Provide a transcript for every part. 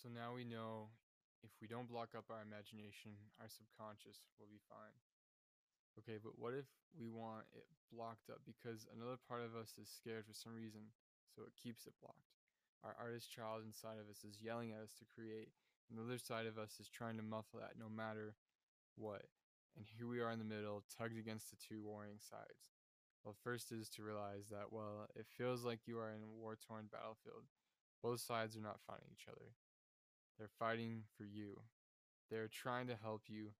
So now we know if we don't block up our imagination, our subconscious will be fine. Okay, but what if we want it blocked up because another part of us is scared for some reason, so it keeps it blocked? Our artist child inside of us is yelling at us to create, and the other side of us is trying to muffle that no matter what. And here we are in the middle, tugged against the two warring sides. Well, first is to realize that, well, it feels like you are in a war torn battlefield. Both sides are not fighting each other. They're fighting for you. They're trying to help you,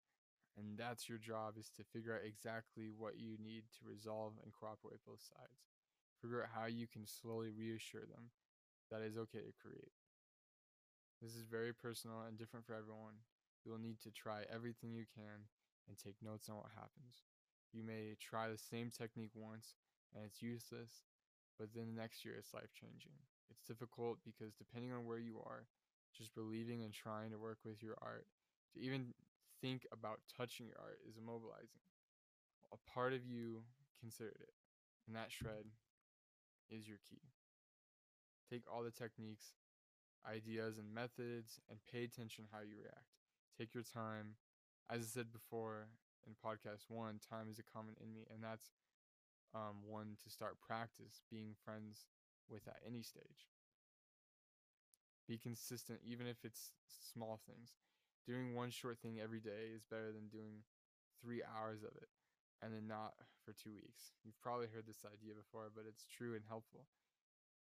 and that's your job is to figure out exactly what you need to resolve and cooperate both sides. Figure out how you can slowly reassure them that it's okay to create. This is very personal and different for everyone. You will need to try everything you can and take notes on what happens. You may try the same technique once and it's useless, but then the next year it's life changing. It's difficult because depending on where you are, just believing and trying to work with your art, to even think about touching your art is immobilizing. A part of you considered it, and that shred is your key. Take all the techniques, ideas, and methods and pay attention how you react. Take your time. As I said before in podcast one, time is a common enemy, and that's um, one to start practice being friends with at any stage. Be consistent, even if it's small things. Doing one short thing every day is better than doing three hours of it and then not for two weeks. You've probably heard this idea before, but it's true and helpful.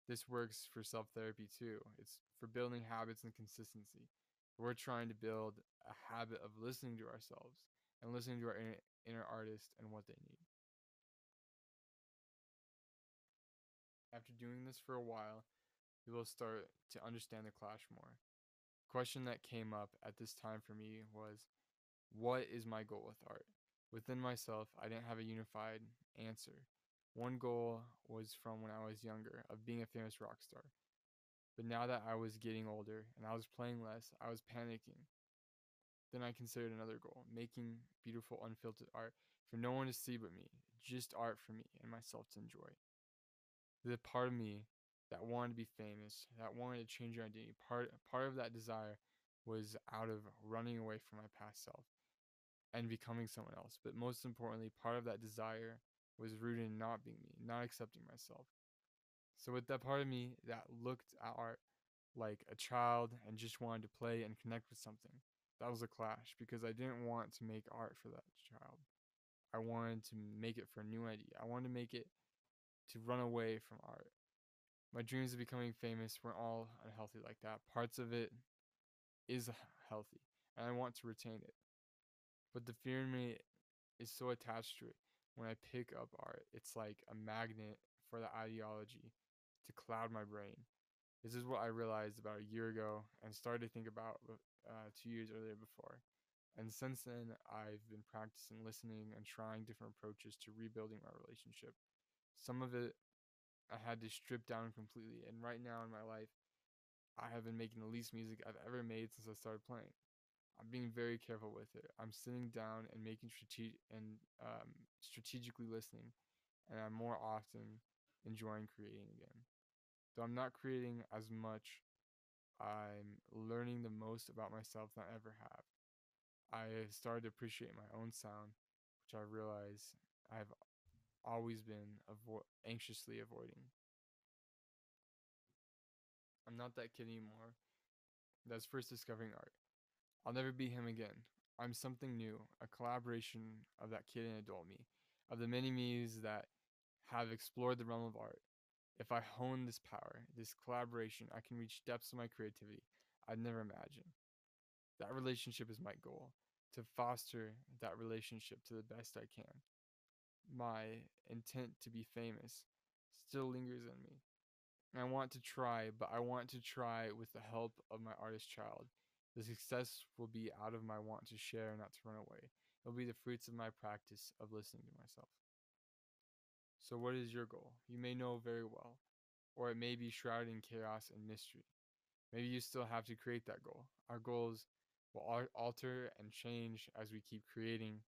This works for self therapy too. It's for building habits and consistency. We're trying to build a habit of listening to ourselves and listening to our inner, inner artist and what they need. After doing this for a while, you will start to understand the clash more. Question that came up at this time for me was what is my goal with art? Within myself, I didn't have a unified answer. One goal was from when I was younger of being a famous rock star. But now that I was getting older and I was playing less, I was panicking. Then I considered another goal, making beautiful unfiltered art for no one to see but me, just art for me and myself to enjoy. The part of me that wanted to be famous, that wanted to change your identity. Part part of that desire was out of running away from my past self and becoming someone else. But most importantly, part of that desire was rooted in not being me, not accepting myself. So with that part of me that looked at art like a child and just wanted to play and connect with something, that was a clash because I didn't want to make art for that child. I wanted to make it for a new idea. I wanted to make it to run away from art. My dreams of becoming famous weren't all unhealthy like that. Parts of it is healthy, and I want to retain it. But the fear in me is so attached to it. When I pick up art, it's like a magnet for the ideology to cloud my brain. This is what I realized about a year ago and started to think about uh, two years earlier before. And since then, I've been practicing listening and trying different approaches to rebuilding my relationship. Some of it I had to strip down completely. And right now in my life, I have been making the least music I've ever made since I started playing. I'm being very careful with it. I'm sitting down and making strategic and um, strategically listening, and I'm more often enjoying creating again. Though I'm not creating as much, I'm learning the most about myself than I ever have. I started to appreciate my own sound, which I realize I've always been avo- anxiously avoiding. I'm not that kid anymore. That's first discovering art. I'll never be him again. I'm something new, a collaboration of that kid and adult me, of the many me's that have explored the realm of art. If I hone this power, this collaboration, I can reach depths of my creativity I'd never imagined. That relationship is my goal to foster that relationship to the best I can my intent to be famous still lingers in me. I want to try, but I want to try with the help of my artist child. The success will be out of my want to share, not to run away. It will be the fruits of my practice of listening to myself. So, what is your goal? You may know very well, or it may be shrouded in chaos and mystery. Maybe you still have to create that goal. Our goals will alter and change as we keep creating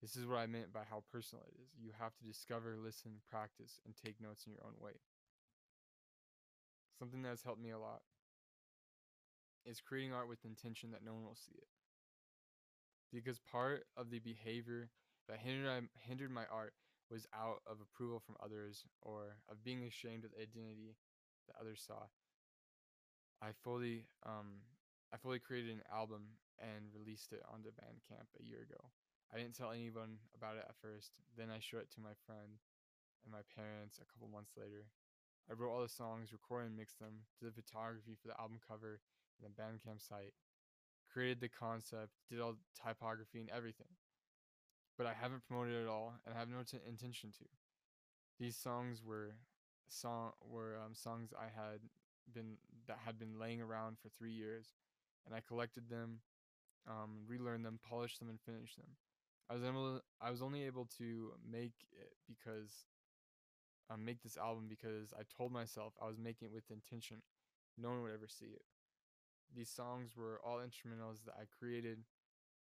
this is what I meant by how personal it is. You have to discover, listen, practice, and take notes in your own way. Something that's helped me a lot is creating art with intention that no one will see it. Because part of the behavior that hindered, hindered my art was out of approval from others or of being ashamed of the identity that others saw. I fully um, I fully created an album and released it onto Bandcamp a year ago. I didn't tell anyone about it at first. Then I showed it to my friend and my parents a couple months later. I wrote all the songs, recorded and mixed them, did the photography for the album cover and the Bandcamp site, created the concept, did all the typography and everything. But I haven't promoted it at all, and I have no t- intention to. These songs were song were um, songs I had been that had been laying around for three years, and I collected them, um, relearned them, polished them, and finished them. I was able. I was only able to make it because um, make this album because I told myself I was making it with intention. No one would ever see it. These songs were all instrumentals that I created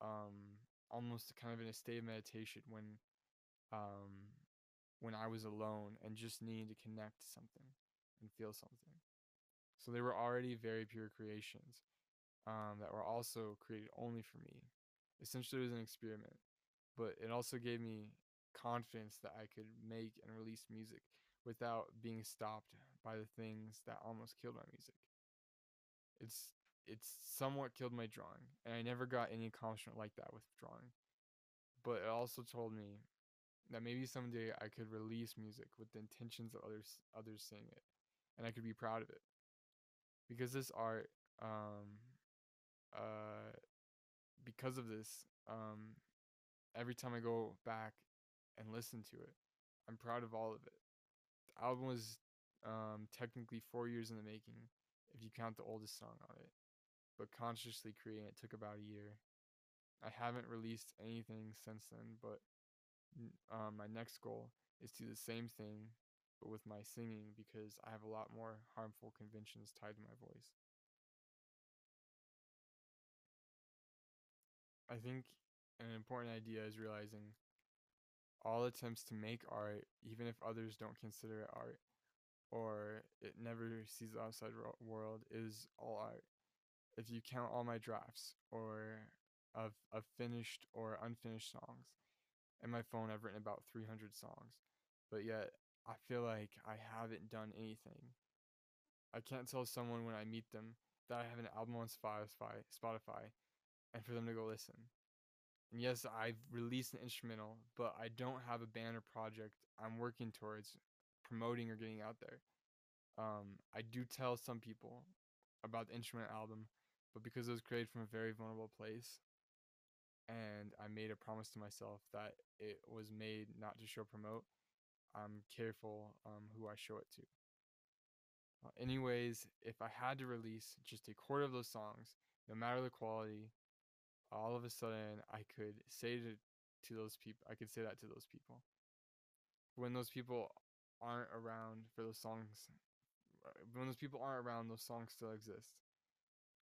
um, almost kind of in a state of meditation when um, when I was alone and just needed to connect to something and feel something. So they were already very pure creations um, that were also created only for me. Essentially, it was an experiment, but it also gave me confidence that I could make and release music without being stopped by the things that almost killed my music. It's it's somewhat killed my drawing, and I never got any accomplishment like that with drawing. But it also told me that maybe someday I could release music with the intentions of others others seeing it, and I could be proud of it. Because this art, um, uh, because of this, um, every time I go back and listen to it, I'm proud of all of it. The album was um, technically four years in the making, if you count the oldest song on it, but consciously creating it took about a year. I haven't released anything since then, but um, my next goal is to do the same thing but with my singing because I have a lot more harmful conventions tied to my voice. I think an important idea is realizing all attempts to make art, even if others don't consider it art or it never sees the outside world, is all art. If you count all my drafts or of, of finished or unfinished songs, in my phone, I've written about 300 songs, but yet I feel like I haven't done anything. I can't tell someone when I meet them that I have an album on Spotify, Spotify, and for them to go listen. And yes, I've released an instrumental, but I don't have a band or project I'm working towards promoting or getting out there. Um, I do tell some people about the instrument album, but because it was created from a very vulnerable place, and I made a promise to myself that it was made not to show promote. I'm careful um, who I show it to. Uh, anyways, if I had to release just a quarter of those songs, no matter the quality, all of a sudden I could say to, to those people, I could say that to those people. When those people aren't around for those songs, uh, when those people aren't around, those songs still exist.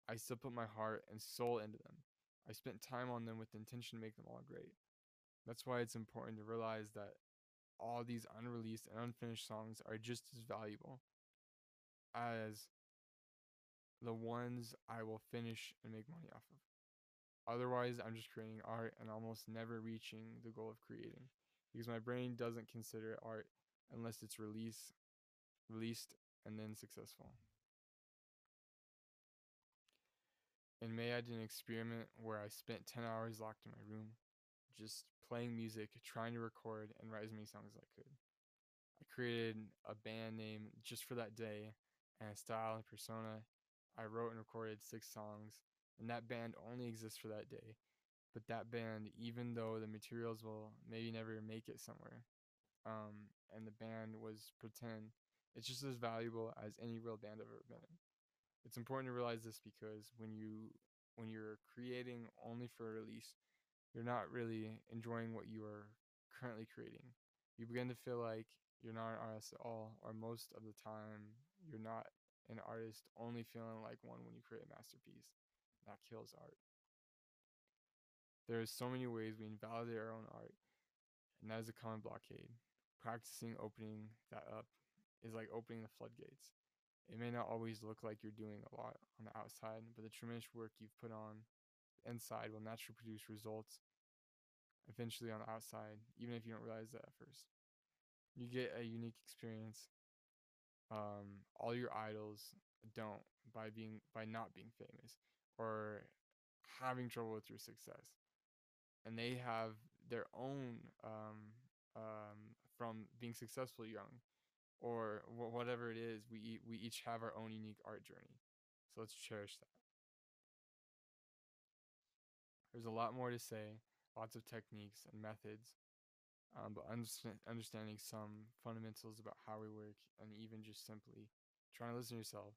I still put my heart and soul into them. I spent time on them with the intention to make them all great. That's why it's important to realize that all these unreleased and unfinished songs are just as valuable as the ones I will finish and make money off of. Otherwise, I'm just creating art and almost never reaching the goal of creating because my brain doesn't consider art unless it's release, released and then successful. In May, I did an experiment where I spent 10 hours locked in my room, just playing music, trying to record, and write as many songs as I could. I created a band name just for that day and a style and persona. I wrote and recorded six songs, and that band only exists for that day. But that band, even though the materials will maybe never make it somewhere, um, and the band was pretend, it's just as valuable as any real band I've ever been in it's important to realize this because when you when you're creating only for a release, you're not really enjoying what you are currently creating. You begin to feel like you're not an artist at all, or most of the time you're not an artist, only feeling like one when you create a masterpiece. That kills art. There are so many ways we invalidate our own art, and that is a common blockade. Practicing opening that up is like opening the floodgates It may not always look like you're doing a lot on the outside, but the tremendous work you've put on inside will naturally produce results eventually on the outside, even if you don't realize that at first. You get a unique experience. Um, all your idols don't by being by not being famous or having trouble with your success, and they have their own um, um, from being successful young or wh- whatever it is. We we each have our own unique art journey, so let's cherish that. There's a lot more to say, lots of techniques and methods, um, but understand, understanding some fundamentals about how we work and even just simply trying to listen to yourself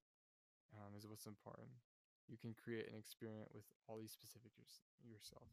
um, is what's important. You can create an experiment with all these specific yourself.